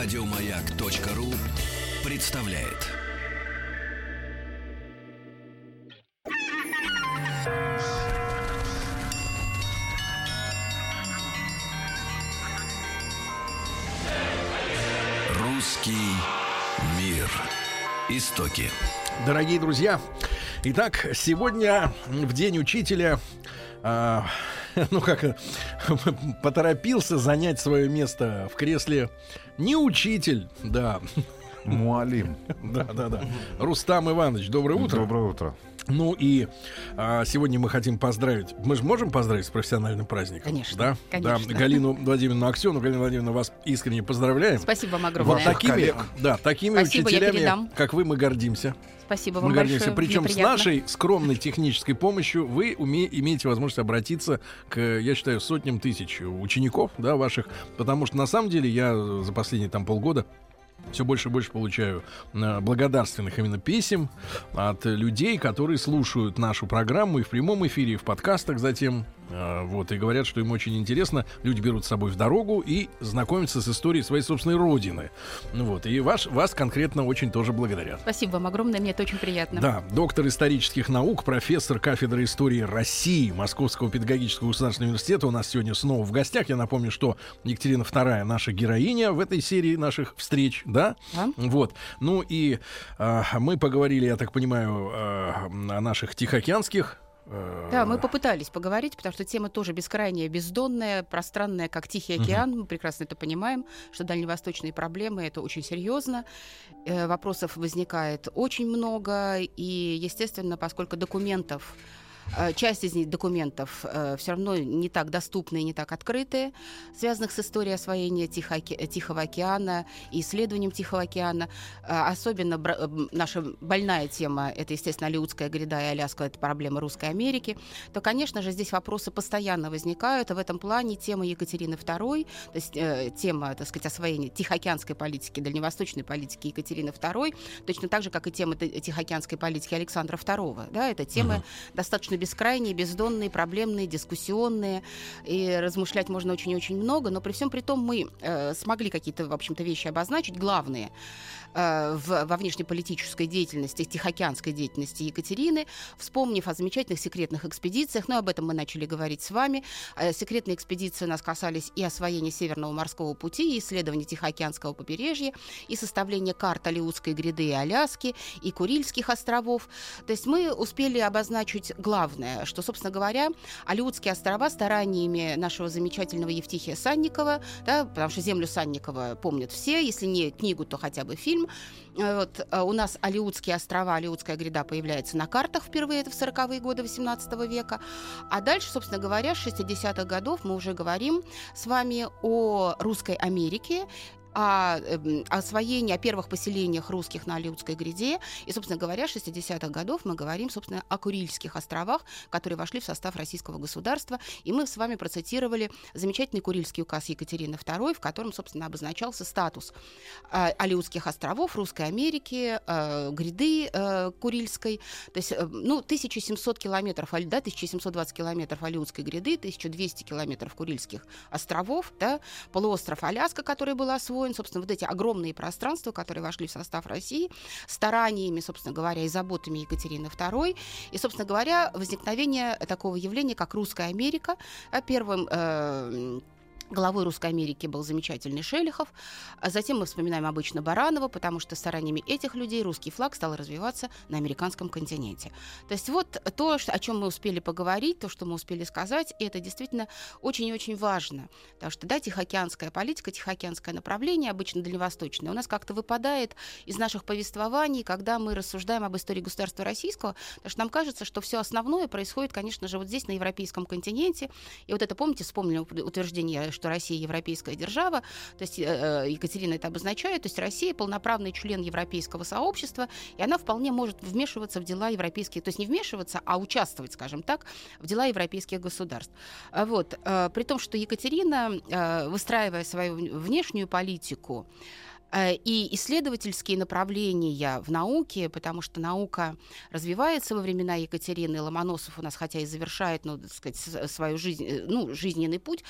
Радиомаяк.ру представляет. Русский мир. Истоки. Дорогие друзья, итак, сегодня в День учителя, а, ну как, поторопился занять свое место в кресле не учитель, да, Муалим. да, да, да, Рустам Иванович, доброе утро. Доброе утро. Ну и а, сегодня мы хотим поздравить. Мы же можем поздравить с профессиональным праздником? Конечно, Да? конечно. Да, Галину Владимировну Аксену. Галина Владимировна, вас искренне поздравляем. Спасибо вам Вот огромное. такими, коллег. да, такими Спасибо, учителями, как вы, мы гордимся. Спасибо вам Мы гордимся. большое. Причем с нашей скромной технической помощью вы уме- имеете возможность обратиться к, я считаю, сотням тысяч учеников, да, ваших, потому что на самом деле я за последние там полгода все больше и больше получаю э, благодарственных именно писем от людей, которые слушают нашу программу и в прямом эфире, и в подкастах затем. Э, Вот, и говорят, что им очень интересно. Люди берут с собой в дорогу и знакомятся с историей своей собственной родины. Ну Вот, и ваш, вас конкретно очень тоже благодарят. Спасибо вам огромное, мне это очень приятно. Да, доктор исторических наук, профессор кафедры истории России Московского педагогического государственного университета у нас сегодня снова в гостях. Я напомню, что Екатерина II наша героиня в этой серии наших встреч, да? Да. Вот. Ну и а, мы поговорили, я так понимаю, а, о наших тихоокеанских э, Да, мы попытались поговорить, потому что тема тоже бескрайняя, бездонная, пространная, как Тихий океан. Мы прекрасно это понимаем, что дальневосточные проблемы это очень серьезно. Э, Вопросов возникает очень много, и, естественно, поскольку документов э, Часть из них документов все равно не так доступны и не так открыты, связанных с историей освоения Тихо- Тихого океана и исследованием Тихого океана. А, Особенно наша больная тема — это, естественно, Алиутская гряда и Аляска — это проблема Русской Америки. То, конечно же, здесь вопросы постоянно возникают, и в этом плане тема Екатерины II, то есть э, тема, так сказать, освоения тихоокеанской политики, дальневосточной политики Екатерины II, точно так же, как и тема тихоокеанской политики Александра II. Да, это темы достаточно бескрайние, бездонные, проблемные, дискуссионные, и размышлять можно очень-очень много, но при всем при том мы э, смогли какие-то, в общем-то, вещи обозначить, главные э, в, во внешнеполитической деятельности, тихоокеанской деятельности Екатерины, вспомнив о замечательных секретных экспедициях, но об этом мы начали говорить с вами. Э, Секретные экспедиции у нас касались и освоения Северного морского пути, и исследования Тихоокеанского побережья, и составления карт Алиутской гряды и Аляски, и Курильских островов. То есть мы успели обозначить главное, что, собственно говоря, Алиутские острова стараниями нашего замечательного Евтихия Санникова, да, потому что землю Санникова помнят все, если не книгу, то хотя бы фильм. Э, Вот, э, у нас Алиутские острова, Алиутская гряда появляется на картах впервые, это в 40-е годы 18 века. А дальше, собственно говоря, с 60-х годов мы уже говорим с вами о Русской Америке, о эм, освоении, о первых поселениях русских на Алиутской гряде. И, собственно говоря, 60-х годов мы говорим, собственно, о Курильских островах, которые вошли в состав российского государства. И мы с вами процитировали замечательный Курильский указ Екатерины II, в котором, собственно, обозначался статус э, Алиутских островов, Русской Америки, э, гряды э, Курильской. То есть, э, ну, 1700 километров, да, 1720 километров Алиутской гряды, 1200 километров Курильских островов, да, полуостров Аляска, который был освоен, собственно, вот эти огромные пространства, которые вошли в состав России, стараниями, собственно говоря, и заботами Екатерины II. И, собственно говоря, возникновение такого явления, как Русская Америка, а первым э, Главой Русской Америки был замечательный Шелихов. А затем мы вспоминаем обычно Баранова, потому что стараниями этих людей русский флаг стал развиваться на американском континенте. То есть вот то, о чем мы успели поговорить, то, что мы успели сказать, и это действительно очень и очень важно. Потому что, да, тихоокеанская политика, тихоокеанское направление, обычно дальневосточное, у нас как-то выпадает из наших повествований, когда мы рассуждаем об истории государства российского, потому что нам кажется, что все основное происходит, конечно же, вот здесь, на европейском континенте. И вот это, помните, вспомнили утверждение, что Россия европейская держава, то есть э, э, Екатерина это обозначает, то есть Россия полноправный член европейского сообщества, и она вполне может вмешиваться в дела европейские, то есть не вмешиваться, а участвовать, скажем так, в дела европейских государств. А Вот. э, При том, что Екатерина, выстраивая свою внешнюю политику, и исследовательские направления в науке, потому что наука развивается во времена Екатерины. Ломоносов у нас, хотя и завершает, ну, так сказать, свою жизнь, э, ну, жизненный путь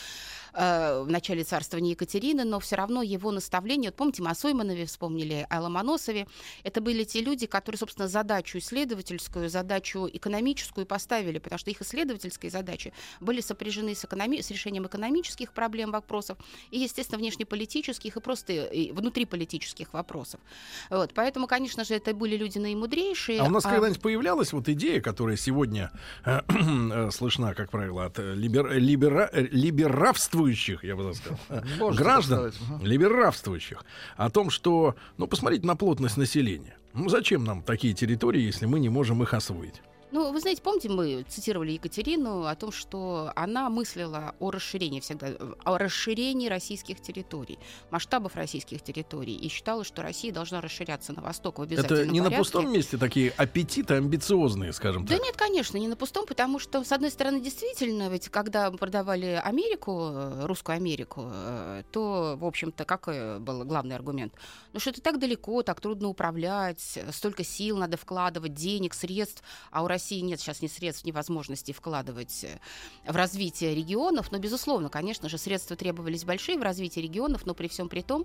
э, в начале царствования Екатерины, но все равно его наставления, вот помните, мы о Сойманове вспомнили, о Ломоносове, это были те люди, которые, собственно, задачу исследовательскую, задачу экономическую поставили, потому что их исследовательские задачи были сопряжены с, экономи- с решением экономических проблем, вопросов, и, естественно, внешнеполитических, и просто и внутри политических вопросов. Вот, поэтому, конечно же, это были люди наимудрейшие. А у нас а... когда-нибудь появлялась вот идея, которая сегодня э, э, слышна, как правило, от либер, либера, либеравствующих, я бы так сказал, Можете граждан, либеравствующих, о том, что, ну, посмотрите на плотность населения. Ну, зачем нам такие территории, если мы не можем их освоить? Ну, вы знаете, помните, мы цитировали Екатерину о том, что она мыслила о расширении всегда, о расширении российских территорий, масштабов российских территорий, и считала, что Россия должна расширяться на восток в обязательном Это не порядке. на пустом месте такие аппетиты амбициозные, скажем так? Да нет, конечно, не на пустом, потому что, с одной стороны, действительно, ведь когда продавали Америку, э, русскую Америку, э, то, в общем-то, какой был главный аргумент? Ну, что это так далеко, так трудно управлять, столько сил надо вкладывать, денег, средств, а у России России нет сейчас ни средств, ни возможностей вкладывать э, в развитие регионов, но, безусловно, конечно же, средства требовались большие в развитии регионов, но при всем при том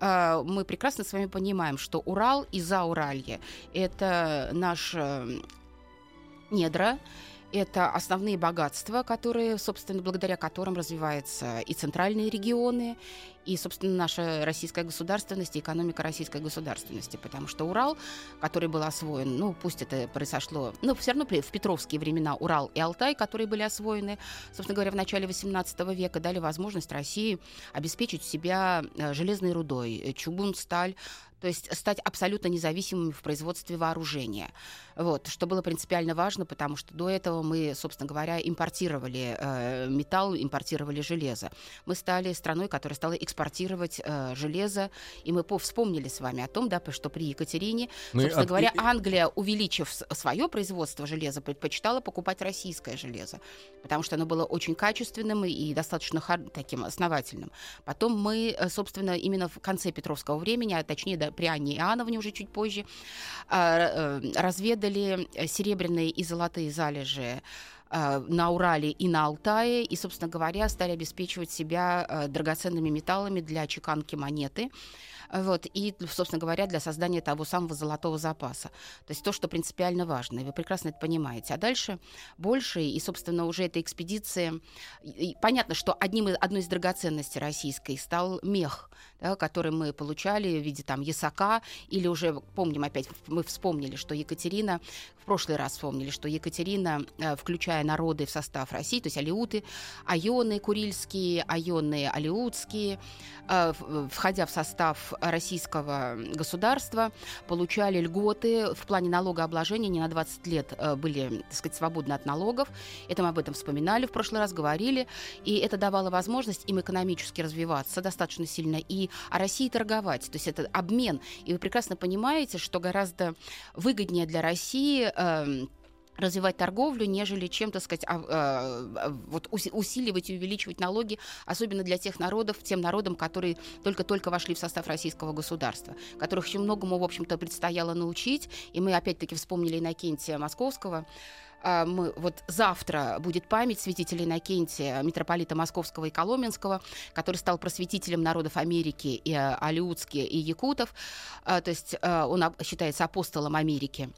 э, мы прекрасно с вами понимаем, что Урал и Зауралье — это наш э, недра, это основные богатства, которые, собственно, благодаря которым развиваются и центральные регионы, и, собственно, наша российская государственность и экономика российской государственности. Потому что Урал, который был освоен, ну, пусть это произошло, но все равно в петровские времена Урал и Алтай, которые были освоены, собственно говоря, в начале XVIII века, дали возможность России обеспечить себя э, железной рудой, чугун, сталь, то есть стать абсолютно независимыми в производстве вооружения. Вот, что было принципиально важно, потому что до этого мы, собственно говоря, импортировали э, металл, импортировали железо. Мы стали страной, которая стала экспортировать э, железо, и мы вспомнили с вами о том, да, что при Екатерине, ну, собственно от... говоря, Англия, увеличив свое производство железа, предпочитала покупать российское железо, потому что оно было очень качественным и достаточно таким основательным. Потом мы, э, собственно, именно в конце Петровского времени, а точнее да, при Анне Иоанновне уже чуть позже, а, э, разведали серебряные и золотые залежи а, на Урале и на Алтае, и, собственно говоря, стали обеспечивать себя а, драгоценными металлами для чеканки монеты. Вот, и, собственно говоря, для создания того самого золотого запаса. То есть то, что принципиально важно, и вы прекрасно это понимаете. А дальше больше, и, собственно, уже эта экспедиция... И понятно, что одним, одной из драгоценностей российской стал мех, да, который мы получали в виде там ясака, или уже, помним опять, мы вспомнили, что Екатерина, в прошлый раз вспомнили, что Екатерина, э, включая народы в состав России, то есть алиуты, айоны курильские, айоны алиутские, э, входя в состав российского государства, получали льготы в плане налогообложения, не на 20 лет э, были, так сказать, свободны от налогов. Это мы об этом вспоминали в прошлый раз, говорили, и это давало возможность им экономически развиваться достаточно сильно и о России торговать. То есть это обмен. И вы прекрасно понимаете, что гораздо выгоднее для России э, развивать торговлю, нежели чем, так сказать, а, а, вот усиливать и увеличивать налоги, особенно для тех народов, тем народам, которые только-только вошли в состав российского государства, которых еще многому, в общем-то, предстояло научить. И мы опять-таки вспомнили Иннокентия Московского, а, мы, вот завтра будет память святителя Иннокентия, митрополита Московского и Коломенского, который стал просветителем народов Америки, и а, Алиутски, и Якутов. А, то есть он считается апостолом Америки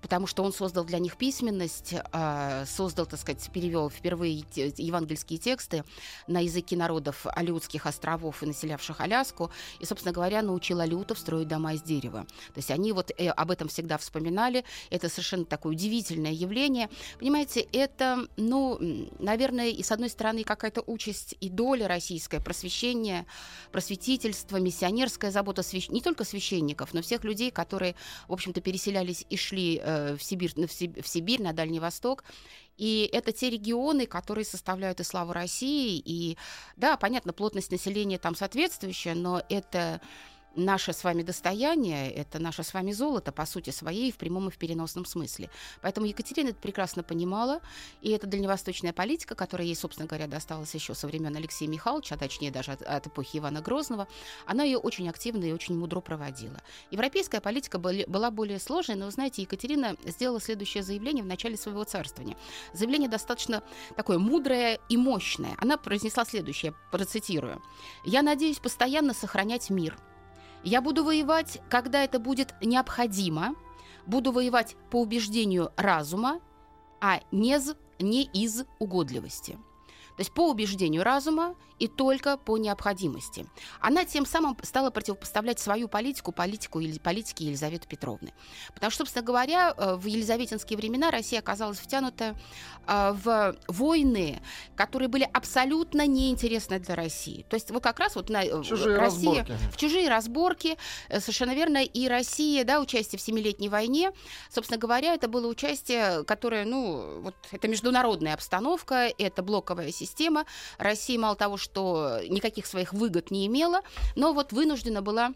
потому что он создал для них письменность, а, создал, так сказать, перевел впервые евангельские тексты на языки народов Алиутских островов и населявших Аляску, и, собственно говоря, научил алиутов строить дома из дерева. То есть они вот э, об этом всегда вспоминали. Это совершенно такое удивительное явление. Понимаете, это, ну, наверное, и с одной стороны какая-то участь и доля российская, просвещение, просветительство, миссионерская забота свящ... не только священников, но всех людей, которые, в общем-то, переселялись и шли Э, в Сибирь, в Сибирь, на Дальний Восток. И это те регионы, которые составляют и славу России. И да, понятно, плотность населения там соответствующая, но это наше с вами достояние, это наше с вами золото, по сути своей, в прямом и в переносном смысле. Поэтому Екатерина это прекрасно понимала, и эта дальневосточная политика, которая ей, собственно говоря, досталась еще со времен Алексея Михайловича, а точнее даже от, от эпохи Ивана Грозного, она ее очень активно и очень мудро проводила. Европейская политика была более сложной, но, знаете, Екатерина сделала следующее заявление в начале своего царствования. Заявление достаточно такое мудрое и мощное. Она произнесла следующее, процитирую. «Я надеюсь постоянно сохранять мир, я буду воевать, когда это будет необходимо, буду воевать по убеждению разума, а не, не из угодливости. То есть по убеждению разума и только по необходимости. Она тем самым стала противопоставлять свою политику политику или политике Елизаветы Петровны. Потому что, собственно говоря, э, в елизаветинские времена Россия оказалась втянута э, в войны, которые были абсолютно неинтересны для России. То есть вот как раз вот на э, чужие Россия, разборки. в чужие разборки, совершенно верно, и Россия, да, участие в Семилетней войне, собственно говоря, это было участие, которое, ну, вот это международная обстановка, это блоковая система. Россия мало того, что никаких своих выгод не имела, но вот вынуждена была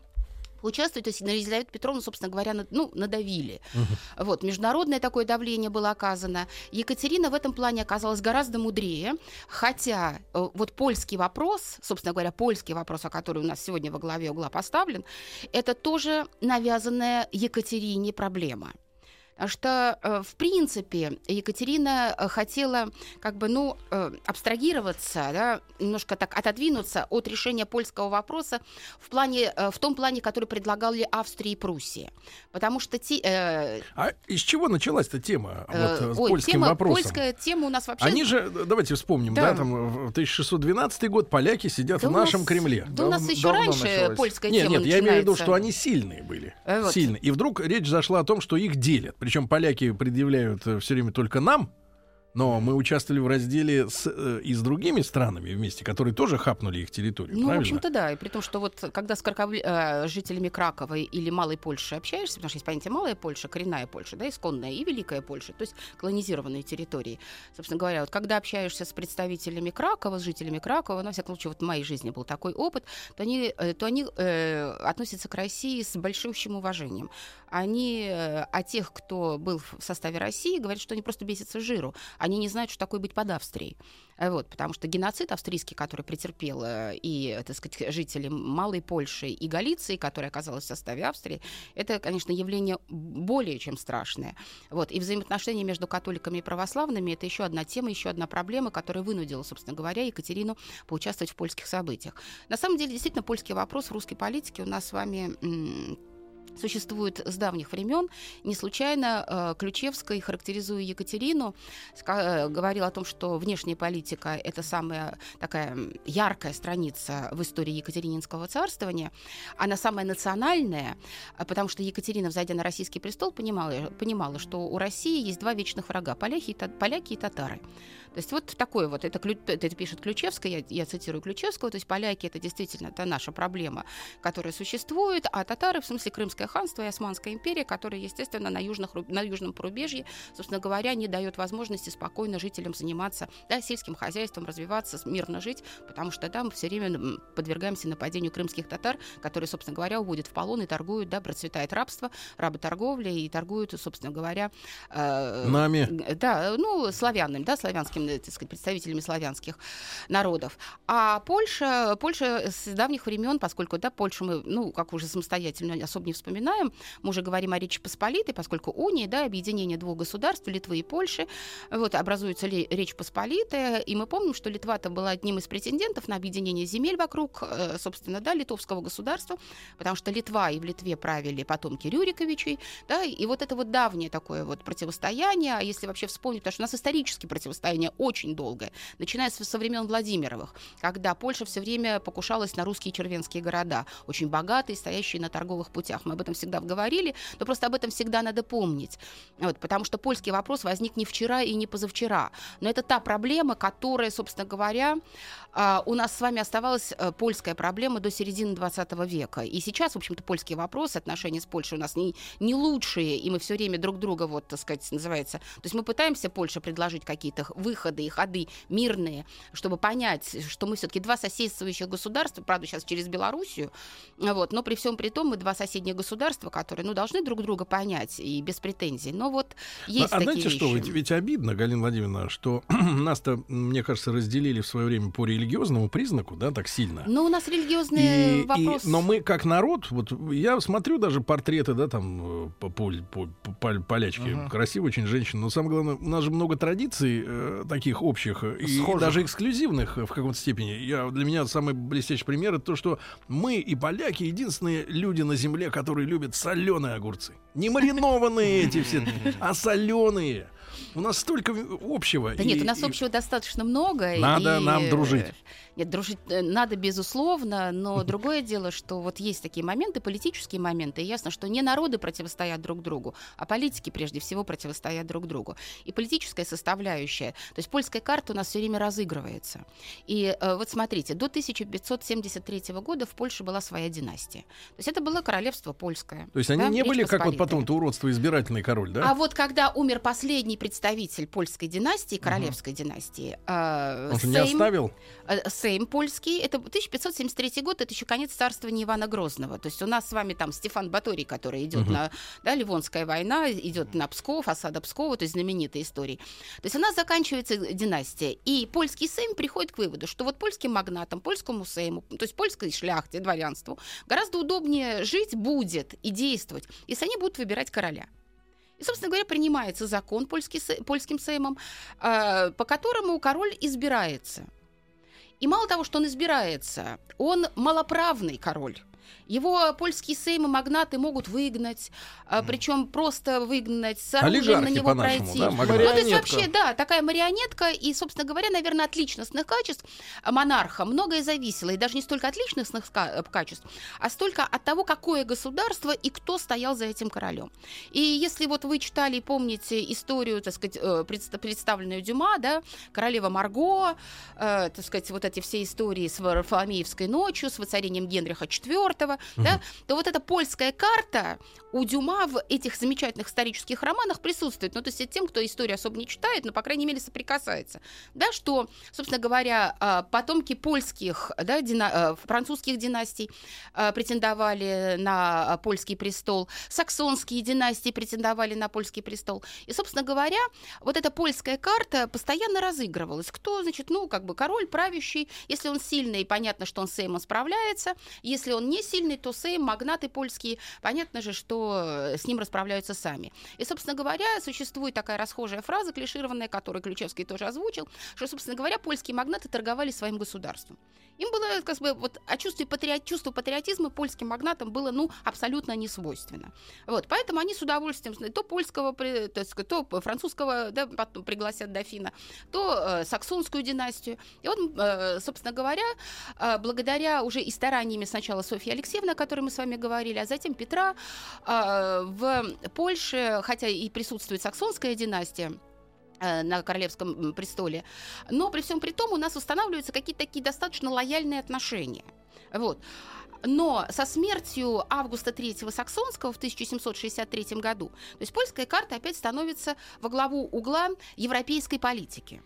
участвовать. То есть на Елизавету Петровну, собственно говоря, ну, надавили. Угу. Вот, международное такое давление было оказано. Екатерина в этом плане оказалась гораздо мудрее, хотя э, вот польский вопрос, собственно говоря, польский вопрос, о который у нас сегодня во главе угла поставлен, это тоже навязанная Екатерине проблема что, э, в принципе, Екатерина э, хотела как бы, ну, э, абстрагироваться, да, немножко так отодвинуться от решения польского вопроса в, плане, в том плане, который предлагали Австрия и Пруссия. Потому что... Те, э... А из чего началась эта тема вот, с Ой, польским тема, вопросом? Польская тема у нас вообще... Они же, давайте вспомним, да, да там 1612 год поляки сидят да в нашем нас, Кремле. Да у нас еще раньше началась. польская нет, тема Нет, нет, я имею в виду, что они сильные были. Вот. Сильные. И вдруг речь зашла о том, что их делят. Причем поляки предъявляют э, все время только нам, но мы участвовали в разделе с, э, и с другими странами вместе, которые тоже хапнули их территорию. Ну, правильно? в общем-то, да. И при том, что вот когда с Краковли, э, жителями Кракова или Малой Польши общаешься, потому что есть понятие Малая Польша, коренная Польша, да, исконная и Великая Польша, то есть колонизированные территории. Собственно говоря, вот когда общаешься с представителями Кракова, с жителями Кракова, на всяком случае, вот в моей жизни был такой опыт, то они, э, то они э, относятся к России с большущим уважением. Они э, о тех, кто был в составе России, говорят, что они просто бесятся жиру они не знают, что такое быть под Австрией. Э, вот, потому что геноцид австрийский, который претерпел э, и, так сказать, жители Малой Польши и Галиции, которая оказалась в составе Австрии, это, конечно, явление более чем страшное. Вот, и взаимоотношения между католиками и православными это еще одна тема, еще одна проблема, которая вынудила, собственно говоря, Екатерину поучаствовать в польских событиях. На самом деле, действительно, польский вопрос в русской политике у нас с вами существует с давних времен. Не случайно э, Ключевский, характеризуя Екатерину, э, говорил о том, что внешняя политика – это самая такая яркая страница в истории Екатерининского царствования. Она самая национальная, э, потому что Екатерина, взойдя на российский престол, понимала, понимала что у России есть два вечных врага – поляки и, поляки и татары. То есть вот такое вот, это, это пишет Ключевская, я, я цитирую Ключевского, то есть поляки это действительно это наша проблема, которая существует, а татары, в смысле Крымское ханство и Османская империя, которая, естественно, на, южных, на южном порубежье, собственно говоря, не дает возможности спокойно жителям заниматься да, сельским хозяйством, развиваться, мирно жить, потому что там все время подвергаемся нападению крымских татар, которые, собственно говоря, уводят в полон и торгуют, да, процветает рабство, работорговля и торгуют, собственно говоря... Э, Нами. Да, ну, славянами, да, славянским так сказать, представителями славянских народов. А Польша, Польша с давних времен, поскольку да, Польшу мы, ну, как уже самостоятельно особо не вспоминаем, мы уже говорим о Речи Посполитой, поскольку уния, да, объединение двух государств, Литвы и Польши, вот, образуется ли Речь Посполитая, и мы помним, что Литва-то была одним из претендентов на объединение земель вокруг, э, собственно, да, литовского государства, потому что Литва и в Литве правили потомки Рюриковичей, да, и вот это вот давнее такое вот противостояние, а если вообще вспомнить, потому что у нас исторически противостояние очень долгое, начиная со времен Владимировых, когда Польша все время покушалась на русские червенские города, очень богатые, стоящие на торговых путях. Мы об этом всегда говорили, но просто об этом всегда надо помнить, вот, потому что польский вопрос возник не вчера и не позавчера, но это та проблема, которая, собственно говоря, а, у нас с вами оставалась э, польская проблема до середины 20 века. И сейчас, в общем-то, польский вопрос, отношения с Польшей у нас не, не лучшие, и мы все время друг друга, вот, так сказать, называется. То есть мы пытаемся Польше предложить какие-то вы, выходы и ходы мирные, чтобы понять, что мы все-таки два соседствующих государства, правда, сейчас через Белоруссию, вот, но при всем при том мы два соседних государства, которые, ну, должны друг друга понять и без претензий. Но вот есть а, такие знаете вещи. что, ведь, ведь обидно, Галина Владимировна, что нас-то, мне кажется, разделили в свое время по религиозному признаку, да, так сильно. Ну, у нас религиозные И- вопросы. и- но мы как народ, вот я смотрю даже портреты, да, там э, по, поль- по- по- пол- полячки, красивая очень женщина, но самое главное, у нас же много традиций э, таких общих э, и Схожих. даже эксклюзивных э, в каком-то степени. Я, для меня самый блестящий пример это то, что мы и поляки единственные люди на земле, которые любят соленые огурцы. Не маринованные эти все, а соленые. У нас столько общего. Да И- нет, у нас и- общего достаточно много. Надо и, нам дружить. Нет, дружить э, надо, безусловно, но другое дело, что вот есть такие моменты, политические моменты, и ясно, что не народы противостоят друг другу, а политики прежде всего противостоят друг другу. И политическая составляющая, то есть польская карта у нас все время разыгрывается. И э, вот смотрите, до 1573 года в Польше была своя династия. То есть это было королевство польское. То есть они да, не Речь были как вот потом-то уродство избирательный король, да? А вот когда умер последний представитель польской династии, королевской династии, э, Он же не Сейм- оставил? э, Сейм польский, это 1573 год, это еще конец царствования Ивана Грозного. То есть у нас с вами там Стефан Баторий, который идет Мгм. на да, Ливонская война, идет на Псков, осада Пскова, то есть знаменитые истории. То есть у нас заканчивается династия, и польский Сейм приходит к выводу, что вот польским магнатам, польскому Сейму, то есть польской шляхте, дворянству, гораздо удобнее жить будет и действовать, если они будут выбирать короля. И, собственно говоря, принимается закон польский, польским Сеймом, э, по которому король избирается. И мало того, что он избирается, он малоправный король. Его польские сеймы магнаты могут выгнать, причем просто выгнать, с оружием на него пройти. да, Ну, то есть вообще, да, такая марионетка, и, собственно говоря, наверное, от личностных качеств монарха многое зависело, и даже не столько от личностных э, качеств, а столько от того, какое государство и кто стоял за этим королем. И если вот вы читали и помните историю, так сказать, э, предста- представленную Дюма, да, королева Марго, э, так сказать, вот эти все истории с Варфоломеевской ночью, с воцарением Генриха IV, да, то вот эта польская карта у Дюма в этих замечательных исторических романах присутствует. Ну, то есть тем, кто историю особо не читает, но, по крайней мере, соприкасается. Да, что, собственно говоря, а, потомки польских, да, дина- французских династий а, претендовали на польский престол, саксонские династии претендовали на польский престол. И, собственно говоря, вот эта польская карта постоянно разыгрывалась. Кто, значит, ну, как бы король правящий, если он сильный, понятно, что он с Сеймом справляется, если он не сильный, то Сейм, магнаты польские, понятно же, что э, с ним расправляются сами. И, собственно говоря, существует такая расхожая фраза, клишированная, которую Ключевский тоже озвучил, что, собственно говоря, польские магнаты торговали своим государством. Им было, как бы, вот, а чувство, патриот, чувство патриотизма польским магнатам было, ну, абсолютно не свойственно. Вот, поэтому они с удовольствием то польского, то французского, да, потом пригласят дофина, то э, саксонскую династию. И вот, э, собственно говоря, э, благодаря уже и стараниями сначала Софьи Алексеевны, о которой мы с вами говорили, а затем Петра, э, в Польше, хотя и присутствует саксонская династия, э, на королевском престоле. Но при всем при том у нас устанавливаются какие-то такие достаточно лояльные отношения. Вот. Но со смертью Августа III Саксонского в 1763 году, то есть польская карта опять становится во главу угла европейской политики.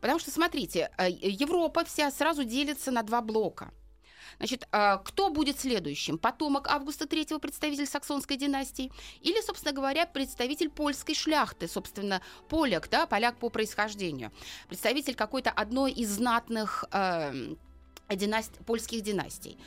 Потому что, смотрите, э, Европа вся сразу делится на два блока. Значит, а, кто будет следующим? Потомок Августа III, представитель саксонской династии, или, собственно говоря, представитель польской шляхты, собственно, поляк, да, поляк по происхождению, представитель какой-то одной из знатных э, династ- польских династий.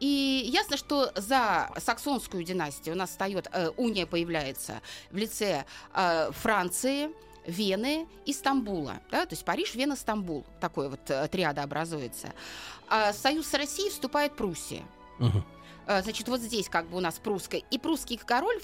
И ясно, что за саксонскую династию у нас встает э, уния появляется в лице э, Франции, Вены и Стамбула. Да? То есть Париж, Вена, Стамбул. Такой вот э, триада образуется. А в союз с Россией вступает Пруссия. Мгм. Э, Значит, вот здесь как бы у нас прусская. И прусский король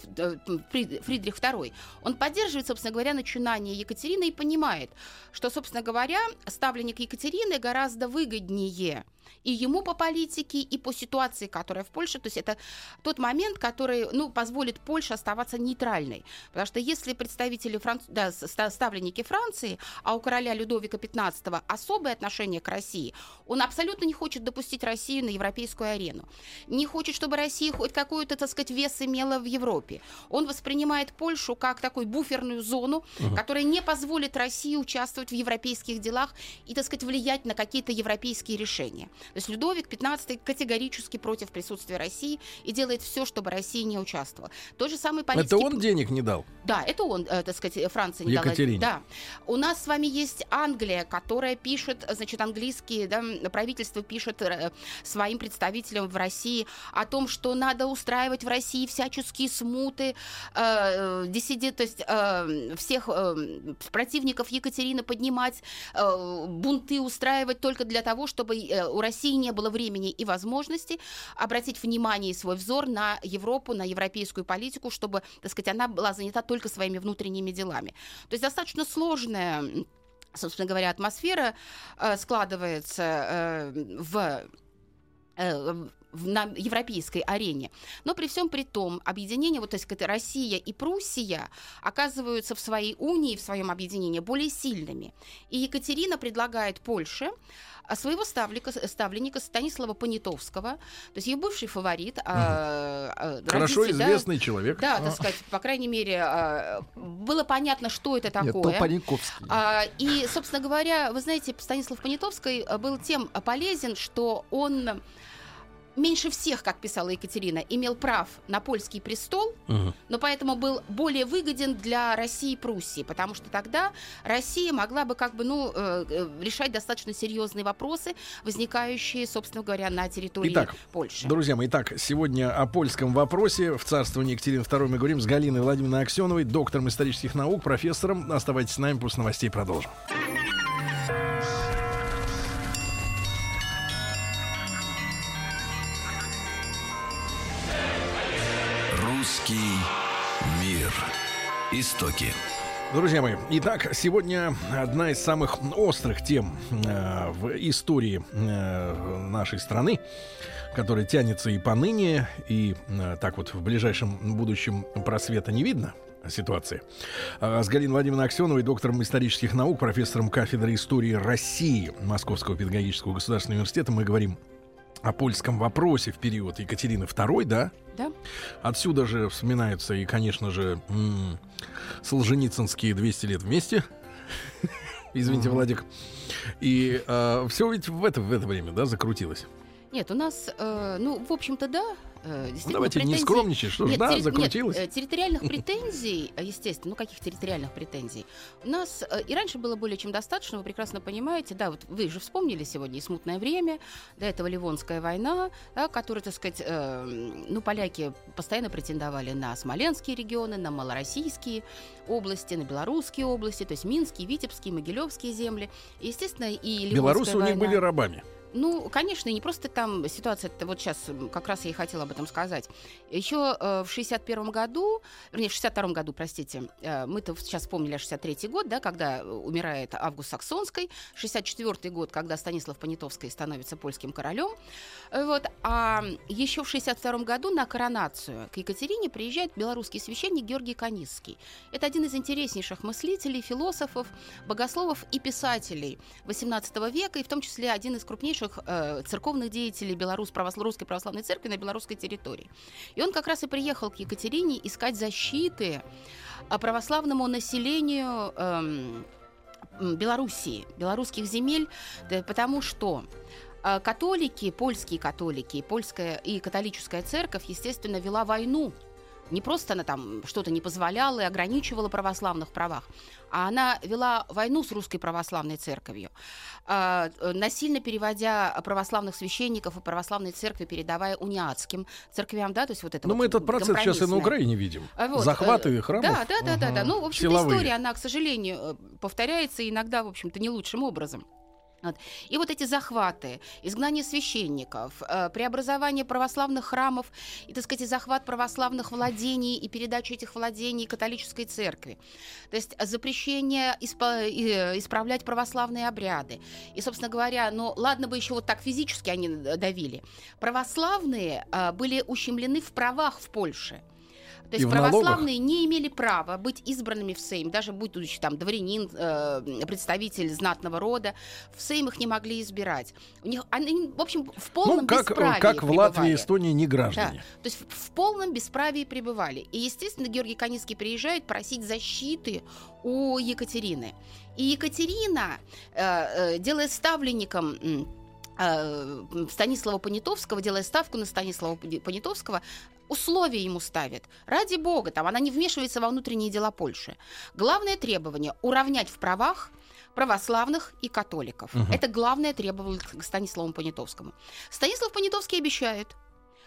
Фрид- Фридрих II, он поддерживает, собственно говоря, начинание Екатерины и понимает, что, собственно говоря, ставленник Екатерины гораздо выгоднее и ему по политике, и по ситуации, которая в Польше. То есть это тот момент, который ну, позволит Польше оставаться нейтральной. Потому что если представители, Франц... да, ставленники Франции, а у короля Людовика XV особое отношение к России, он абсолютно не хочет допустить Россию на европейскую арену. Не хочет, чтобы Россия хоть какой-то, так сказать, вес имела в Европе. Он воспринимает Польшу как такую буферную зону, угу. которая не позволит России участвовать в европейских делах и, так сказать, влиять на какие-то европейские решения. То есть Людовик XV категорически против присутствия России и делает все, чтобы Россия не участвовала. То же самое политики... Это он денег не дал? Да, это он, э, так сказать, Франция не Екатерине. дала. Да. У нас с вами есть Англия, которая пишет, значит, английские, да, правительство пишет э, своим представителям в России о том, что надо устраивать в России всяческие смуты, э, диссидент, то есть э, всех э, противников Екатерины поднимать, э, бунты устраивать только для того, чтобы э, у России не было времени и возможности обратить внимание и свой взор на Европу, на европейскую политику, чтобы, так сказать, она была занята только своими внутренними делами. То есть достаточно сложная собственно говоря, атмосфера э, складывается э, в на европейской арене. Но при всем при том, объединение, вот то есть это Россия и Пруссия оказываются в своей унии, в своем объединении более сильными. И Екатерина предлагает Польше а, своего ставлика, ставленника Станислава Понятовского, то есть ее бывший фаворит. Угу. А, Хорошо известный да, человек. Да, а. так сказать, по крайней мере, а, было понятно, что это такое. Нет, а, и, собственно говоря, вы знаете, Станислав Понятовский был тем полезен, что он меньше всех, как писала Екатерина, имел прав на польский престол, угу. но поэтому был более выгоден для России и Пруссии, потому что тогда Россия могла бы как бы, ну, э, э, решать достаточно серьезные вопросы, возникающие, собственно говоря, на территории итак, Польши. Друзья мои, итак, сегодня о польском вопросе в царствовании Екатерины II мы говорим с Галиной Владимировной Аксеновой, доктором исторических наук, профессором. Оставайтесь с нами, после новостей продолжим. Истоки. Друзья мои, итак, сегодня одна из самых острых тем э, в истории э, нашей страны, которая тянется и поныне, и э, так вот в ближайшем будущем просвета не видно ситуации. Э, с Галиной Владимировной Аксеновой, доктором исторических наук, профессором кафедры истории России Московского педагогического государственного университета мы говорим о польском вопросе в период Екатерины II, да? Да. Отсюда же вспоминаются и, конечно же, м- Солженицынские 200 лет вместе. Извините, mm-hmm. Владик. И э, все ведь в это, в это время, да, закрутилось. Нет, у нас, э, ну, в общем-то, да, Э, ну, давайте претензий... не скромничать, что ж, да, терри... закрутилось. Нет, территориальных претензий, э, естественно, ну каких территориальных претензий? У нас э, и раньше было более чем достаточно, вы прекрасно понимаете, да, вот вы же вспомнили сегодня и смутное время, до этого Ливонская война, да, которая, так сказать, э, ну поляки постоянно претендовали на смоленские регионы, на малороссийские области, на белорусские области, то есть Минские, Витебские, Могилевские земли. И, естественно, и Ливонская Белорусы война... у них были рабами. Ну, конечно, не просто там ситуация, вот сейчас как раз я и хотела об этом сказать. Еще э, в 61 году, вернее, в 62 году, простите, э, мы-то сейчас вспомнили 63 год, да, когда умирает Август Саксонский, 64 год, когда Станислав Понятовский становится польским королем, вот, а еще в 62 году на коронацию к Екатерине приезжает белорусский священник Георгий Канисский. Это один из интереснейших мыслителей, философов, богословов и писателей 18 века, и в том числе один из крупнейших крупнейших э, церковных деятелей Беларусь, православ, Русской Православной Церкви на белорусской территории. И он как раз и приехал к Екатерине искать защиты э, православному населению э, Белоруссии, белорусских земель, да, потому что э, католики, польские католики, польская и католическая церковь, естественно, вела войну не просто она там что-то не позволяла и ограничивала православных правах, а она вела войну с русской православной церковью, а, э, насильно переводя православных священников и православной церкви, передавая униатским церквям, да, то есть вот это. Но ну, вот мы этот процесс сейчас и на Украине видим. А вот. Захваты э, храмов. Да, да, да, да, да. Ну, в общем, история, она, к сожалению, э, повторяется иногда, в общем-то, не лучшим образом. Вот. И вот эти захваты, изгнание священников, э, преобразование православных храмов, и, так сказать, захват православных владений и передача этих владений католической церкви. То есть запрещение исп- исправлять православные обряды. И, собственно говоря, ну ладно бы еще вот так физически они давили. Православные э, были ущемлены в правах в Польше. То есть православные налогах? не имели права быть избранными в Сейм, даже будучи там дворянин, э, представитель знатного рода, в Сейм их не могли избирать. У них, они, в общем, в полном ну, как, бесправии Как в Латвии и Эстонии не граждане. Да, то есть в, в полном бесправии пребывали. И, естественно, Георгий Каницкий приезжает просить защиты у Екатерины. И Екатерина, э, э, делая ставленником э, Станислава Понятовского, делая ставку на Станислава Понятовского, условия ему ставит. Ради бога, там она не вмешивается во внутренние дела Польши. Главное требование – уравнять в правах православных и католиков. Угу. Это главное требование к Станиславу Понятовскому. Станислав Понятовский обещает –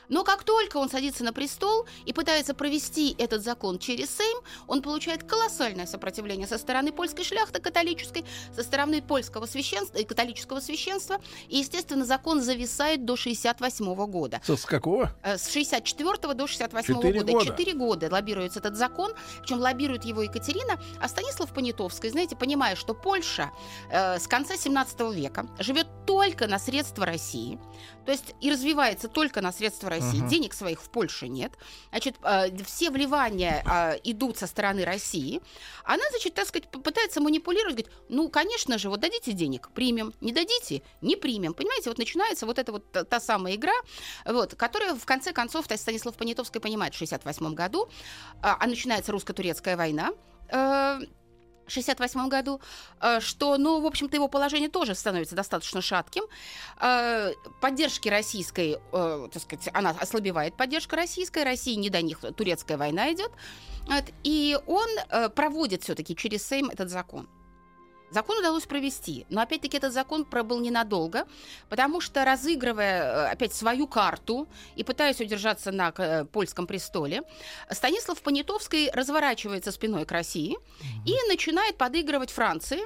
но как только он садится на престол и пытается провести этот закон через Сейм, он получает колоссальное сопротивление со стороны польской шляхты католической, со стороны польского священства и католического священства. И, естественно, закон зависает до 68 года. С какого? Э, с 64 до 68 -го года. года. Четыре года лоббируется этот закон, причем лоббирует его Екатерина, а Станислав Понятовский, знаете, понимая, что Польша э, с конца 17 века живет только на средства России, то есть и развивается только на средства России. Угу. Денег своих в Польше нет. Значит, э, все вливания э, идут со стороны России. Она, значит, так сказать, пытается манипулировать, говорит, ну, конечно же, вот дадите денег, примем, не дадите, не примем. Понимаете, вот начинается вот эта вот та, та самая игра, вот, которая в конце концов, Станислав Понятовский понимает в 68 году, а, а начинается русско-турецкая война, э, 1968 году, э, что, ну, в общем-то, его положение тоже становится достаточно шатким. Э, поддержки российской, э, так сказать, она ослабевает, поддержка российская, России не до них, турецкая война идет. И он проводит все-таки через Сейм этот закон. Закон удалось провести, но опять-таки этот закон пробыл ненадолго, потому что разыгрывая э, опять свою карту и пытаясь удержаться на э, польском престоле, Станислав Понятовский разворачивается спиной к России и начинает подыгрывать Франции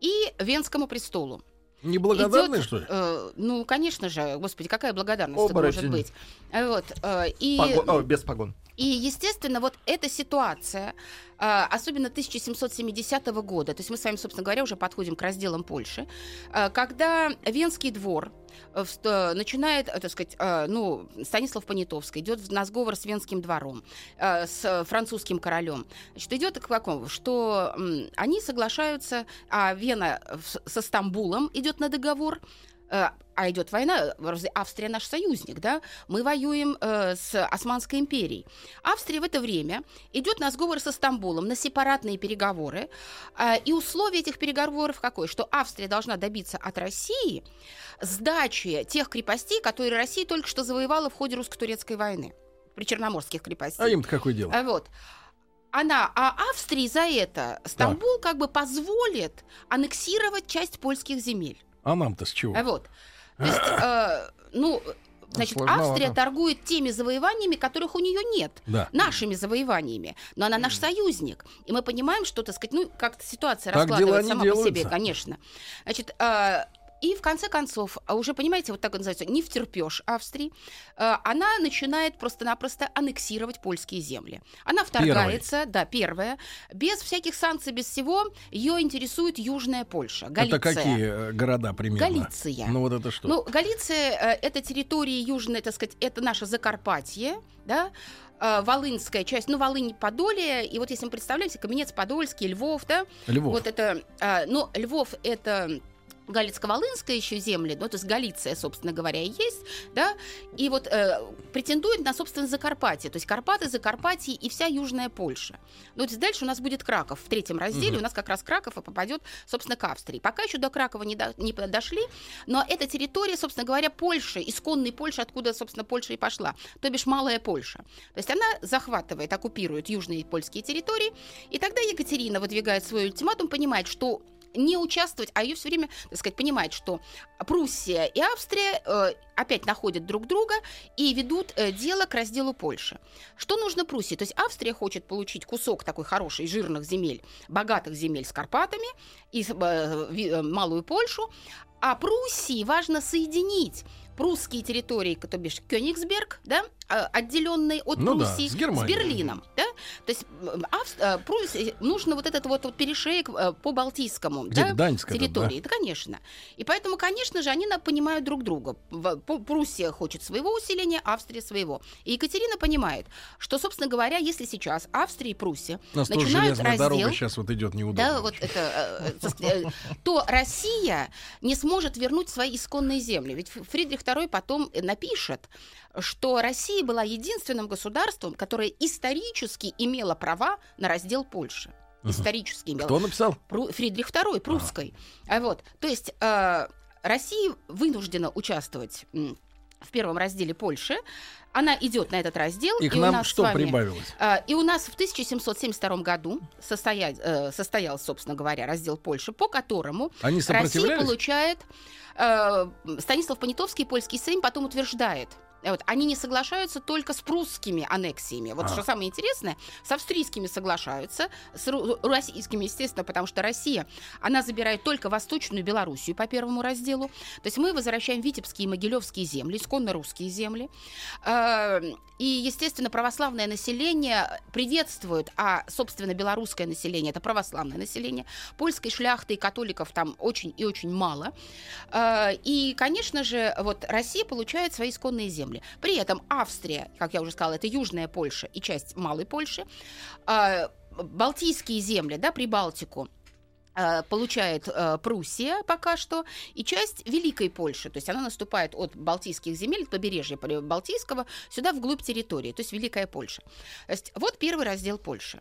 и Венскому престолу. Неблагодарный, Идет, что ли? Э, ну, конечно же, господи, какая благодарность может быть. Вот, э, и... Погон, о, без погон. И, естественно, вот эта ситуация, а, особенно 1770 года, то есть мы с вами, собственно говоря, уже подходим к разделам Польши, а, когда Венский двор э, э, начинает, э, так сказать, ну, Станислав Понятовский идет на сговор с Венским двором, с французским королем. Значит, идет к какому? Что они соглашаются, а Вена со Стамбулом идет на договор, а идет война, Австрия наш союзник, да, мы воюем э, с Османской империей. Австрия в это время идет на сговор со Стамбулом, на сепаратные переговоры, э, и условие этих переговоров какое? Что Австрия должна добиться от России сдачи тех крепостей, которые Россия только что завоевала в ходе русско-турецкой войны, при Черноморских крепостей. А им-то какое дело? А, вот она, а Австрии за это Стамбул так. как бы позволит аннексировать часть польских земель. А нам-то с чего? Вот. То есть, э, ну, Значит, Австрия торгует теми завоеваниями, которых у нее нет. Да. Нашими завоеваниями. Но она наш союзник. И мы понимаем, что, так сказать, ну, как-то ситуация так раскладывается сама по себе, конечно. Значит, э, и в конце концов, а уже понимаете, вот так называется, не втерпешь Австрии, э, она начинает просто-напросто аннексировать польские земли. Она вторгается, Первый. да, первая, без всяких санкций, без всего, ее интересует Южная Польша, Галиция. Это какие э, города примерно? Галиция. Ну вот это что? Ну, Галиция э, это территории южной, так сказать, это наше Закарпатье, да, Волынская часть, ну, Волынь, Подолье, и вот если мы представляем себе Каменец, Подольский, Львов, да, Львов. вот это, ну, Львов это Галицко-Волынская еще земли, ну, то есть Галиция, собственно говоря, и есть, да, и вот э, претендует на, собственно, Закарпатье, то есть Карпаты, Закарпатье и вся Южная Польша. Ну, то есть дальше у нас будет Краков в третьем разделе, угу. у нас как раз Краков и попадет, собственно, к Австрии. Пока еще до Кракова не, до, не дошли, но эта территория, собственно говоря, Польши, исконной Польши, откуда, собственно, Польша и пошла, то бишь Малая Польша. То есть она захватывает, оккупирует южные польские территории, и тогда Екатерина выдвигает свой ультиматум, понимает, что не участвовать, а ее все время, так сказать, понимать, что Пруссия и Австрия э, опять находят друг друга и ведут э, дело к разделу Польши. Что нужно Пруссии? То есть Австрия хочет получить кусок такой хороший, жирных земель, богатых земель с Карпатами и э, Малую Польшу, А Пруссии важно соединить прусские территории, то бишь Кёнигсберг, да, а, отделенный от Ну да, Пруссии, с Германией. Берлином, да, то есть м, Авс- э, Пруссии нужно вот этот вот, вот перешеек э, по Балтийскому, да, территории, да, конечно. И поэтому, конечно же, они понимают друг друга. Пруссия хочет своего усиления, Австрия своего. И Екатерина понимает, что, собственно говоря, если сейчас Австрия и Пруссия У нас начинают раздел, дорога сейчас вот идет неудобно. да, вот это, э, э, э, то Россия не сможет вернуть свои исконные земли. Ведь Фридрих II потом э, напишет, что Россия была единственным государством, которое исторически имело права на раздел Польши. Исторически имело. Кто написал? Пру- Фридрих II прусской. А вот, то есть э, Россия вынуждена участвовать в первом разделе Польши. Она идет на этот раздел. И к у нам нас с что вами- прибавилось? а, И у нас в 1772 году состоя... э, состоялся, собственно говоря, раздел Польши, по которому Они Россия получает... э, Станислав Понятовский, польский сейм, потом утверждает, вот, они не соглашаются только с прусскими аннексиями. Вот А. что самое интересное, с австрийскими соглашаются, с российскими, естественно, потому что Россия, она забирает только Восточную Белоруссию по первому разделу. То есть мы возвращаем Витебские и Могилевские земли, исконно русские земли. Э, И, естественно, православное население приветствует, а, собственно, белорусское население это православное население. Польской шляхты и католиков там очень и очень мало. Э, И, конечно же, вот Россия получает свои исконные земли. При этом Австрия, как я уже сказала, это Южная Польша и часть Малой Польши. Э, Балтийские земли, да, Прибалтику, э, получает э, Пруссия пока что, и часть Великой Польши. То есть она наступает от Балтийских земель, от побережья Балтийского, сюда вглубь территории, то есть Великая Польша. То есть вот первый раздел Польши.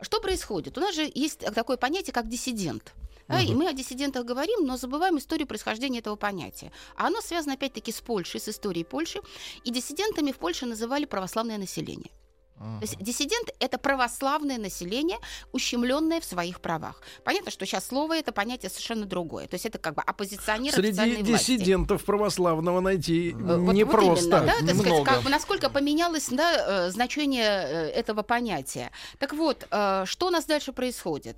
Что происходит? У нас же есть такое понятие, как диссидент. Да, и мы о диссидентах говорим, но забываем историю происхождения этого понятия. А оно связано опять-таки с Польшей, с историей Польши. И диссидентами в Польше называли православное население. То есть диссидент – это православное население, ущемленное в своих правах. Понятно, что сейчас слово это понятие совершенно другое. То есть это как бы оппозиционер Среди официальной власти. диссидентов православного найти Э, вот- непросто. вот именно, да, так сказать, как бы насколько поменялось да, э, значение э, этого понятия. Так вот, э, что у нас дальше происходит?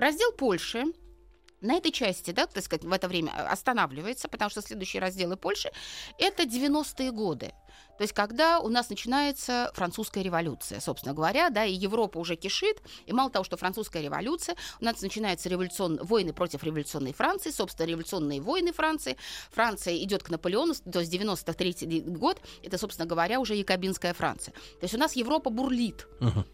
Раздел Польши на этой части, да, так сказать, в это время э, останавливается, потому что следующие разделы Польши это 90-е годы. То есть, когда у нас начинается французская революция, собственно говоря, да, и Европа уже кишит, и мало того, что французская революция, у нас начинаются революцион... войны против революционной Франции, собственно, революционные войны Франции. Франция идет к Наполеону, то есть 93 год, это, собственно говоря, уже якобинская Франция. То есть у нас Европа бурлит.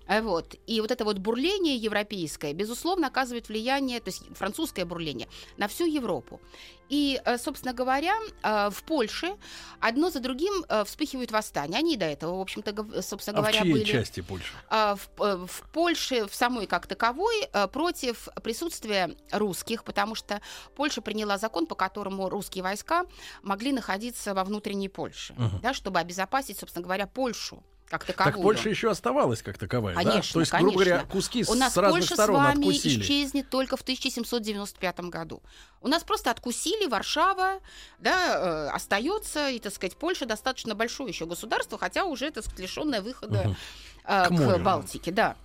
А Вот. И вот это вот бурление европейское, безусловно, оказывает влияние, то есть французское бурление, на всю Европу. И, э, собственно говоря, э, в Польше одно за другим э, вспыхивают восстания. Они до этого, в общем-то, собственно А в говоря, чьей были части Польши? а, в, э, в Польше, в самой как таковой, э, против присутствия русских, потому что Польша приняла закон, по которому русские войска могли находиться во внутренней Польше, Мгм. да, чтобы обезопасить, собственно говоря, Польшу как таковую. Так Польша еще оставалась как таковая, да? Конечно, То есть, грубо говоря, конечно. куски У нас с разных Польша с сторон вами откусили. исчезнет только в 1795 году. У нас просто откусили Варшава, да, э, остается, и, так сказать, Польша достаточно большое еще государство, хотя уже, так сказать, лишенное выхода Мгм. Э, К к, морю. Балтике, да.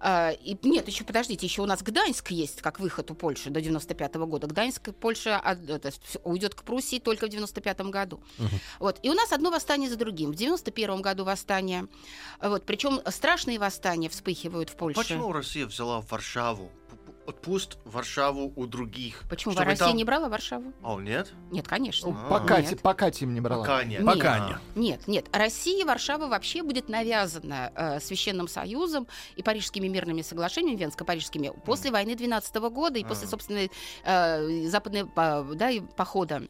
А, и, нет, еще подождите, еще у нас Гданьск есть как выход у Польши до 95 года. Гданьск Польша от- это, всё- уйдет к Пруссии только в 95 году. Мгм. Вот. И у нас одно восстание за другим. В 91 году восстание. Вот. Причем страшные восстания вспыхивают в Польше. Почему Россия взяла Варшаву? Отпусть Варшаву у других. Почему Чтобы Россия там- не брала Варшаву? О, нет? Нет, конечно. А. Пока, Нет. те- пока тем не брала. Пока нет. Пока А. нет. Нет, нет. России Варшава вообще будет навязана э, Священным Союзом и Парижскими мирными соглашениями, Венско-Парижскими, после войны 12 года и после, А. собственно, э, западной по- да, и похода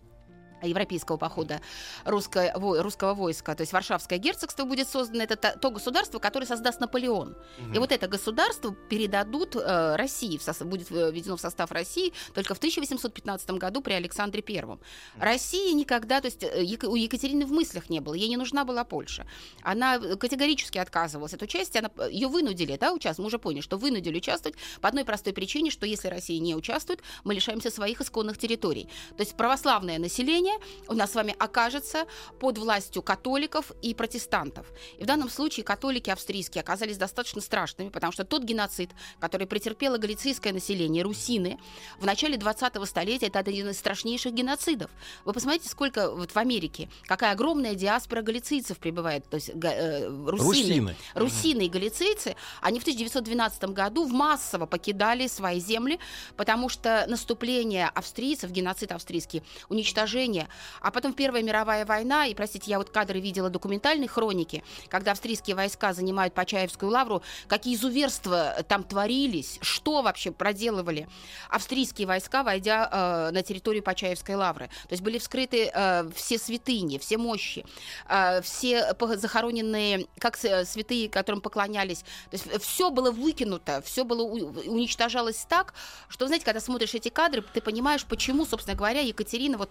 европейского похода русско- во- русского войска, то есть Варшавское герцогство будет создано, это то государство, которое создаст Наполеон. Мгм. И вот это государство передадут э, России, в сос- будет введено в состав России только в 1815 году при Александре Первом. Россия никогда, то есть э, Ек- у Екатерины в мыслях не было, ей не нужна была Польша. Она э, категорически отказывалась от участия, она, э, ее вынудили, да, участвовать, мы уже поняли, что вынудили участвовать по одной простой причине, что если Россия не участвует, мы лишаемся своих исконных территорий. То есть православное население население у нас с вами окажется под властью католиков и протестантов. И в данном случае католики австрийские оказались достаточно страшными, потому что тот геноцид, который претерпело галицийское население, русины, в начале 20-го столетия, это один из страшнейших геноцидов. Вы посмотрите, сколько вот в Америке, какая огромная диаспора галицийцев прибывает, то есть э, русины, русины. русины и галицийцы, они в 1912 году в массово покидали свои земли, потому что наступление австрийцев, геноцид австрийский, уничтожение, а потом Первая мировая война, и, простите, я вот кадры видела документальной хроники, когда австрийские войска занимают Почаевскую лавру, какие изуверства там творились, что вообще проделывали австрийские войска, войдя э, на территорию Почаевской лавры. То есть были вскрыты э, все святыни, все мощи, э, все захороненные, как святые, которым поклонялись. То есть все было выкинуто, все было уничтожалось так, что, знаете, когда смотришь эти кадры, ты понимаешь, почему, собственно говоря, Екатерина вот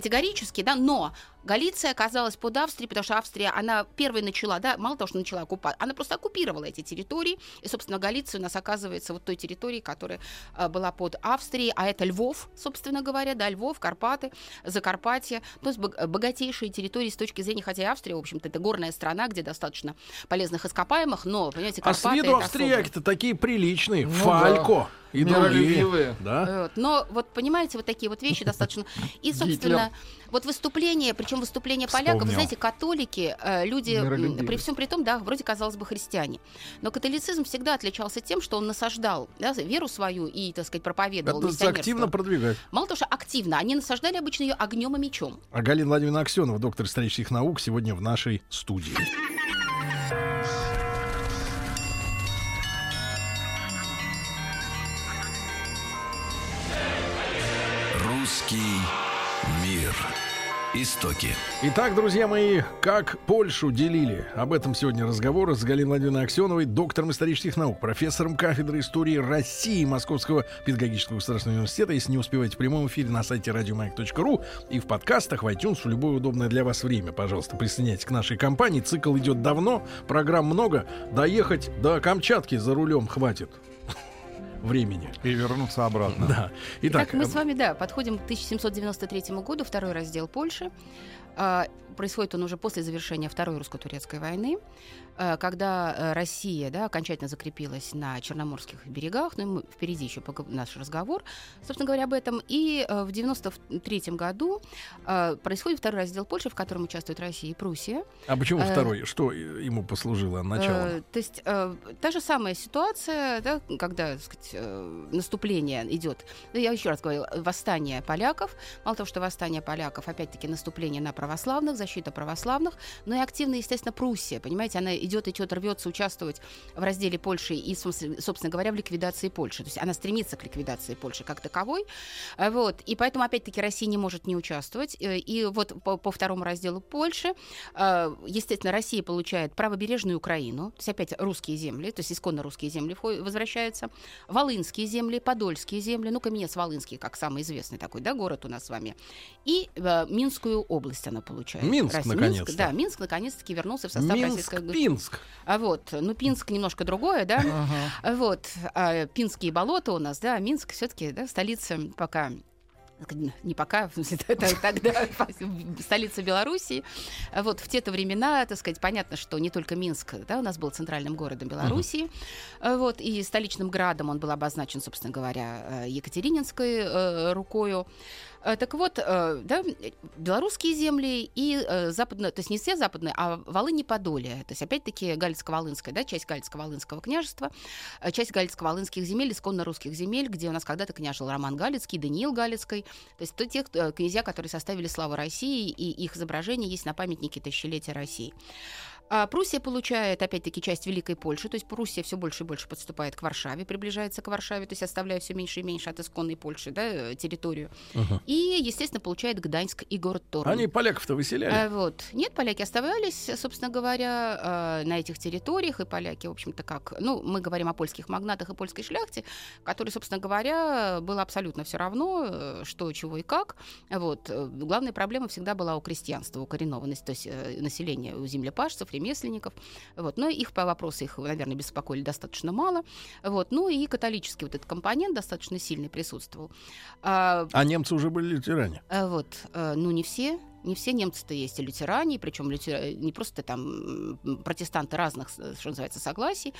категорически, да, но Галиция оказалась под Австрией, потому что Австрия, она первой начала, да, мало того, что начала оккупать, она просто оккупировала эти территории, и, собственно, Галиция у нас оказывается вот той территорией, которая а, была под Австрией, а это Львов, собственно говоря, да, Львов, Карпаты, Закарпатье, то есть богатейшие территории с точки зрения, хотя и Австрия, в общем-то, это горная страна, где достаточно полезных ископаемых, но, понимаете, Карпаты... А с виду австрияки-то такие приличные, ну, Фалько. Да и другие. Да? Вот. Но вот понимаете, вот такие вот вещи достаточно. И, собственно, вот выступление, причем выступление поляков, вы знаете, католики, э, люди, при всем при том, да, вроде казалось бы христиане. Но католицизм всегда отличался тем, что он насаждал да, веру свою и, так сказать, проповедовал Это активно продвигать. Мало того, что активно, они насаждали обычно ее огнем и мечом. А Галина Владимировна Аксенова, доктор исторических наук, сегодня в нашей студии. Истоки. Итак, друзья мои, как Польшу делили? Об этом сегодня разговор с Галиной Владимировной Аксеновой, доктором исторических наук, профессором кафедры истории России Московского педагогического государственного университета. Если не успеваете в прямом эфире на сайте радиомаяк.ру и в подкастах, в iTunes, в любое удобное для вас время, пожалуйста, присоединяйтесь к нашей компании. Цикл идет давно, программ много. Доехать до Камчатки за рулем хватит времени. И вернуться обратно. Да. Итак, Итак мы с вами, да, подходим к 1793 году, второй раздел Польши. Происходит он уже после завершения Второй русско-турецкой войны. Э, когда э, Россия да, окончательно закрепилась на Черноморских берегах, ну, мы, впереди еще наш разговор, собственно говоря, об этом. И э, в 93 году происходит второй раздел Польши, в котором участвует Россия и Пруссия. А почему второй? Что ему послужило началом? То есть та же самая ситуация, да, когда сказать, наступление идет. Я еще раз говорю, восстание поляков. Мало того, что восстание поляков, опять-таки наступление на православных, защита православных, но и активно, естественно, Пруссия. Понимаете, она идет, идет, рвется участвовать в разделе Польши и, собственно говоря, в ликвидации Польши. То есть она стремится к ликвидации Польши как таковой. Э, вот. И поэтому, опять-таки, Россия не может не участвовать. Э, и вот по, по второму разделу Польши, э, естественно, Россия получает правобережную Украину, то есть опять русские земли, то есть исконно русские земли возвращаются, Волынские земли, Подольские земли, ну, Каменец Волынский, как самый известный такой, да, город у нас с вами, и Минскую область она получает. Минск, наконец-то. Да, Минск, наконец-таки вернулся в состав Минск, Российской Пинск. А вот, ну Пинск немножко другое, да. Ага. Вот, а, Пинские болота у нас, да, Минск все-таки, да, столица пока не пока, тогда столица Белоруссии. Вот в те-то времена, так сказать, понятно, что не только Минск, да, у нас был центральным городом Белоруссии, uh-huh. вот, и столичным градом он был обозначен, собственно говоря, э, Екатерининской э, рукою. Э, так вот, э, да, белорусские земли и э, западные, то есть не все западные, а Волынь и Подоле. То есть, опять-таки, Галицко-Волынская, да, часть Галицко-Волынского княжества, часть Галицко-Волынских земель, исконно русских земель, где у нас когда-то княжил Роман Галицкий, Даниил Галицкий. То есть, то тех князья, которые составили славу России, и их изображение есть на памятнике тысячелетия России. А Пруссия получает, опять-таки, часть Великой Польши, то есть Пруссия все больше и больше подступает к Варшаве, приближается к Варшаве, то есть оставляя все меньше и меньше от исконной Польши, да, э, территорию. Uh-huh. И, естественно, получает Гданьск и город Торн. Они поляков-то выселяли? А, вот. Нет, поляки оставались, собственно говоря, а, на этих территориях, и поляки, в общем-то, как, ну, мы говорим о польских магнатах и польской шляхте, которые, собственно говоря, было абсолютно все равно, э, что, чего и как. Вот. Главная проблема всегда была у крестьянства, у коренного, то есть населения, у землепашцев, ремесленников. Вот. Но их по вопросу их, наверное, беспокоили достаточно мало. Вот. Ну и католический вот этот компонент достаточно сильный присутствовал. А, а немцы уже были лютеране? А, вот. А, ну, не все. Не все немцы-то есть и лютеране, причем лютер... не просто там протестанты разных, что называется, согласий,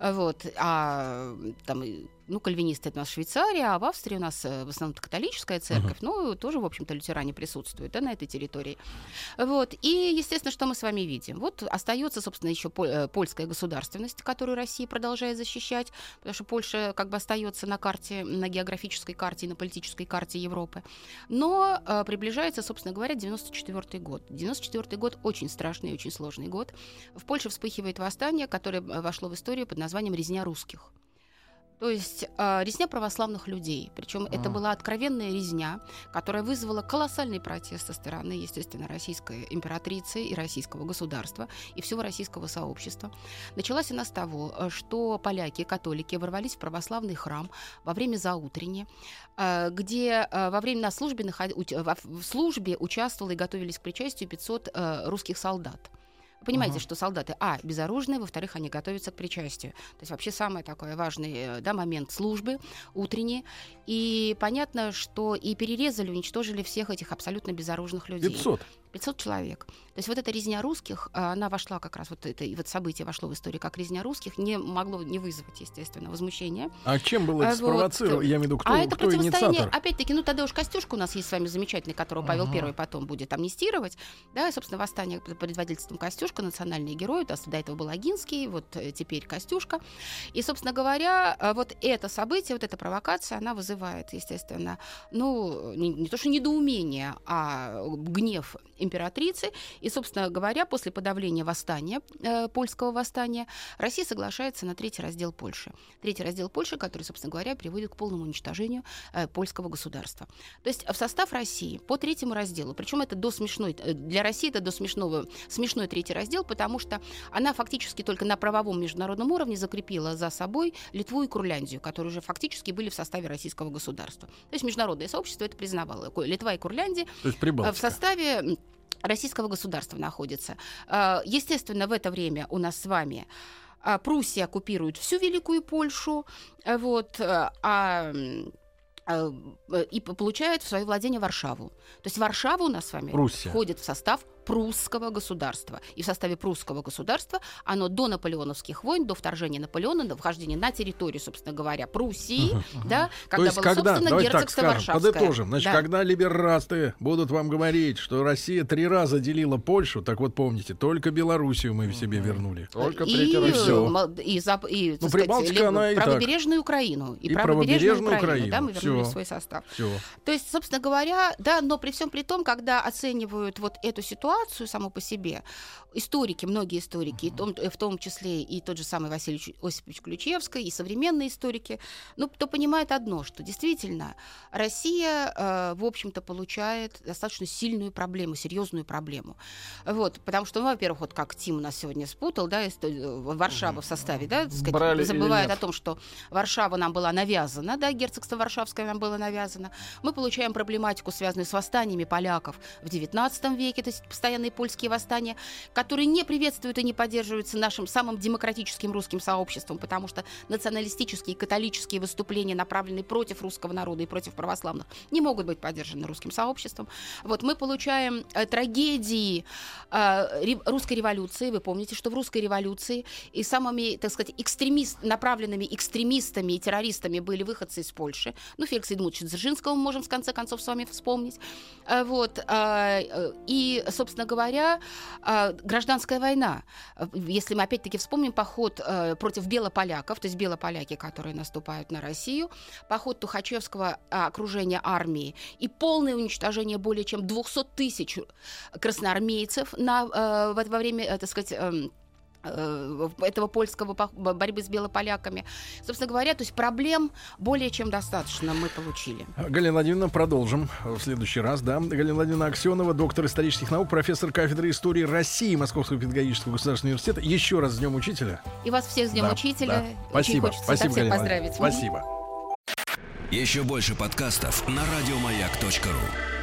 вот, а там ну, кальвинисты это у нас Швейцария, а в Австрии у нас э, в основном католическая церковь, uh-huh. ну, тоже, в общем-то, лютеране присутствуют да, на этой территории. Вот. И, естественно, что мы с вами видим? Вот остается, собственно, еще э, польская государственность, которую Россия продолжает защищать, потому что Польша как бы остается на карте, на географической карте и на политической карте Европы. Но э, приближается, собственно говоря, 94 год. 94 год очень страшный и очень сложный год. В Польше вспыхивает восстание, которое э, вошло в историю под названием «Резня русских». То есть э, резня православных людей. Причем mm. это была откровенная резня, которая вызвала колоссальный протест со стороны, естественно, российской императрицы и российского государства и всего российского сообщества. Началась она с того, э, что поляки, католики ворвались в православный храм во время заутренни, э, где э, во время на службе, наход... в службе участвовало и готовились к причастию 500 э, русских солдат. Понимаете, uh-huh. что солдаты, а, безоружные, во-вторых, они готовятся к причастию. То есть вообще самый такой важный э, да, момент службы утренней. И понятно, что и перерезали, уничтожили всех этих абсолютно безоружных людей. 500? 500 человек. То есть вот эта резня русских, а, она вошла как раз, вот это вот событие вошло в историю как резня русских, не могло не вызвать, естественно, возмущения. А чем было это а, спровоцировано? Вот. Я имею в виду, кто, а это кто инициатор? Опять-таки, ну тогда уж Костюшка у нас есть с вами замечательный, которого Павел Первый потом будет амнистировать. Да, и, собственно, восстание под предводительством Костюшка, национальный герой, до этого был Агинский, вот э, теперь Костюшка. И, собственно говоря, э, вот это событие, вот эта провокация, она вызывает, естественно, ну, не, не то что недоумение, а гнев императрицы. И, собственно говоря, после подавления восстания, э, польского восстания, Россия соглашается на третий раздел Польши. Третий раздел Польши, который, собственно говоря, приводит к полному уничтожению э, польского государства. То есть в состав России по третьему разделу, причем это до смешной, э, для России это до смешного, смешной третий раздел, потому что она фактически только на правовом международном уровне закрепила за собой Литву и Курляндию, которые уже фактически были в составе российского государства. То есть международное сообщество это признавало. Литва и Курляндия в составе российского государства находится. А, естественно, в это время у нас с вами а, Пруссия оккупирует всю Великую Польшу, вот, а и получает в свое владение Варшаву. То есть Варшава у нас с вами Руссия. входит в состав прусского государства. И в составе прусского государства оно до наполеоновских войн, до вторжения Наполеона, до вхождения на территорию, собственно говоря, Пруссии, uh-huh, да, когда было, когда, собственно, герцогство так скажем, Подытожим. Значит, да. когда либерасты будут вам говорить, что Россия три раза делила Польшу, так вот помните, только Белоруссию мы в себе вернули. Только и, третий раз. И, все. и, зап, и ну, сказать, она и правобережную так. Украину. И, и правобережную, правобережную Украину, Украину. Да, мы вернули все. свой состав. Все. То есть, собственно говоря, да, но при всем при том, когда оценивают вот эту ситуацию, ситуацию саму по себе, историки, многие историки, uh-huh. в, том, в том числе и тот же самый Василий Осипович Ключевский, и современные историки, ну, кто понимает одно, что действительно Россия, э, в общем-то, получает достаточно сильную проблему, серьезную проблему. Вот, потому что, ну, во-первых, вот как Тим у нас сегодня спутал, да, Варшава uh-huh. в составе, да, сказать, забывает о том, что Варшава нам была навязана, да, герцогство Варшавское нам было навязано. Мы получаем проблематику, связанную с восстаниями поляков в XIX веке, то есть постоянные польские восстания, которые не приветствуют и не поддерживаются нашим самым демократическим русским сообществом, потому что националистические и католические выступления, направленные против русского народа и против православных, не могут быть поддержаны русским сообществом. Вот мы получаем э, трагедии э, русской революции. Вы помните, что в русской революции и самыми, так сказать, экстремист, направленными экстремистами и террористами были выходцы из Польши. Ну, Феликса Эдмутовича Дзержинского мы можем в конце концов с вами вспомнить. Э, вот. Э, э, и, собственно говоря, а, гражданская война. Если мы опять-таки вспомним поход э, против белополяков, то есть белополяки, которые наступают на Россию, поход Тухачевского а, окружения армии и полное уничтожение более чем 200 тысяч красноармейцев на, во время, э, так сказать, эм, этого польского борьбы с белополяками. Собственно говоря, то есть проблем более чем достаточно мы получили. Галина Владимировна, продолжим в следующий раз. Да? Галина Владимировна Аксенова, доктор исторических наук, профессор кафедры истории России Московского педагогического государственного университета. Еще раз с Днем Учителя. И вас всех с Днем да, Учителя. Да. Спасибо. Очень Спасибо, всех поздравить. Спасибо. Еще больше подкастов на радиомаяк.ру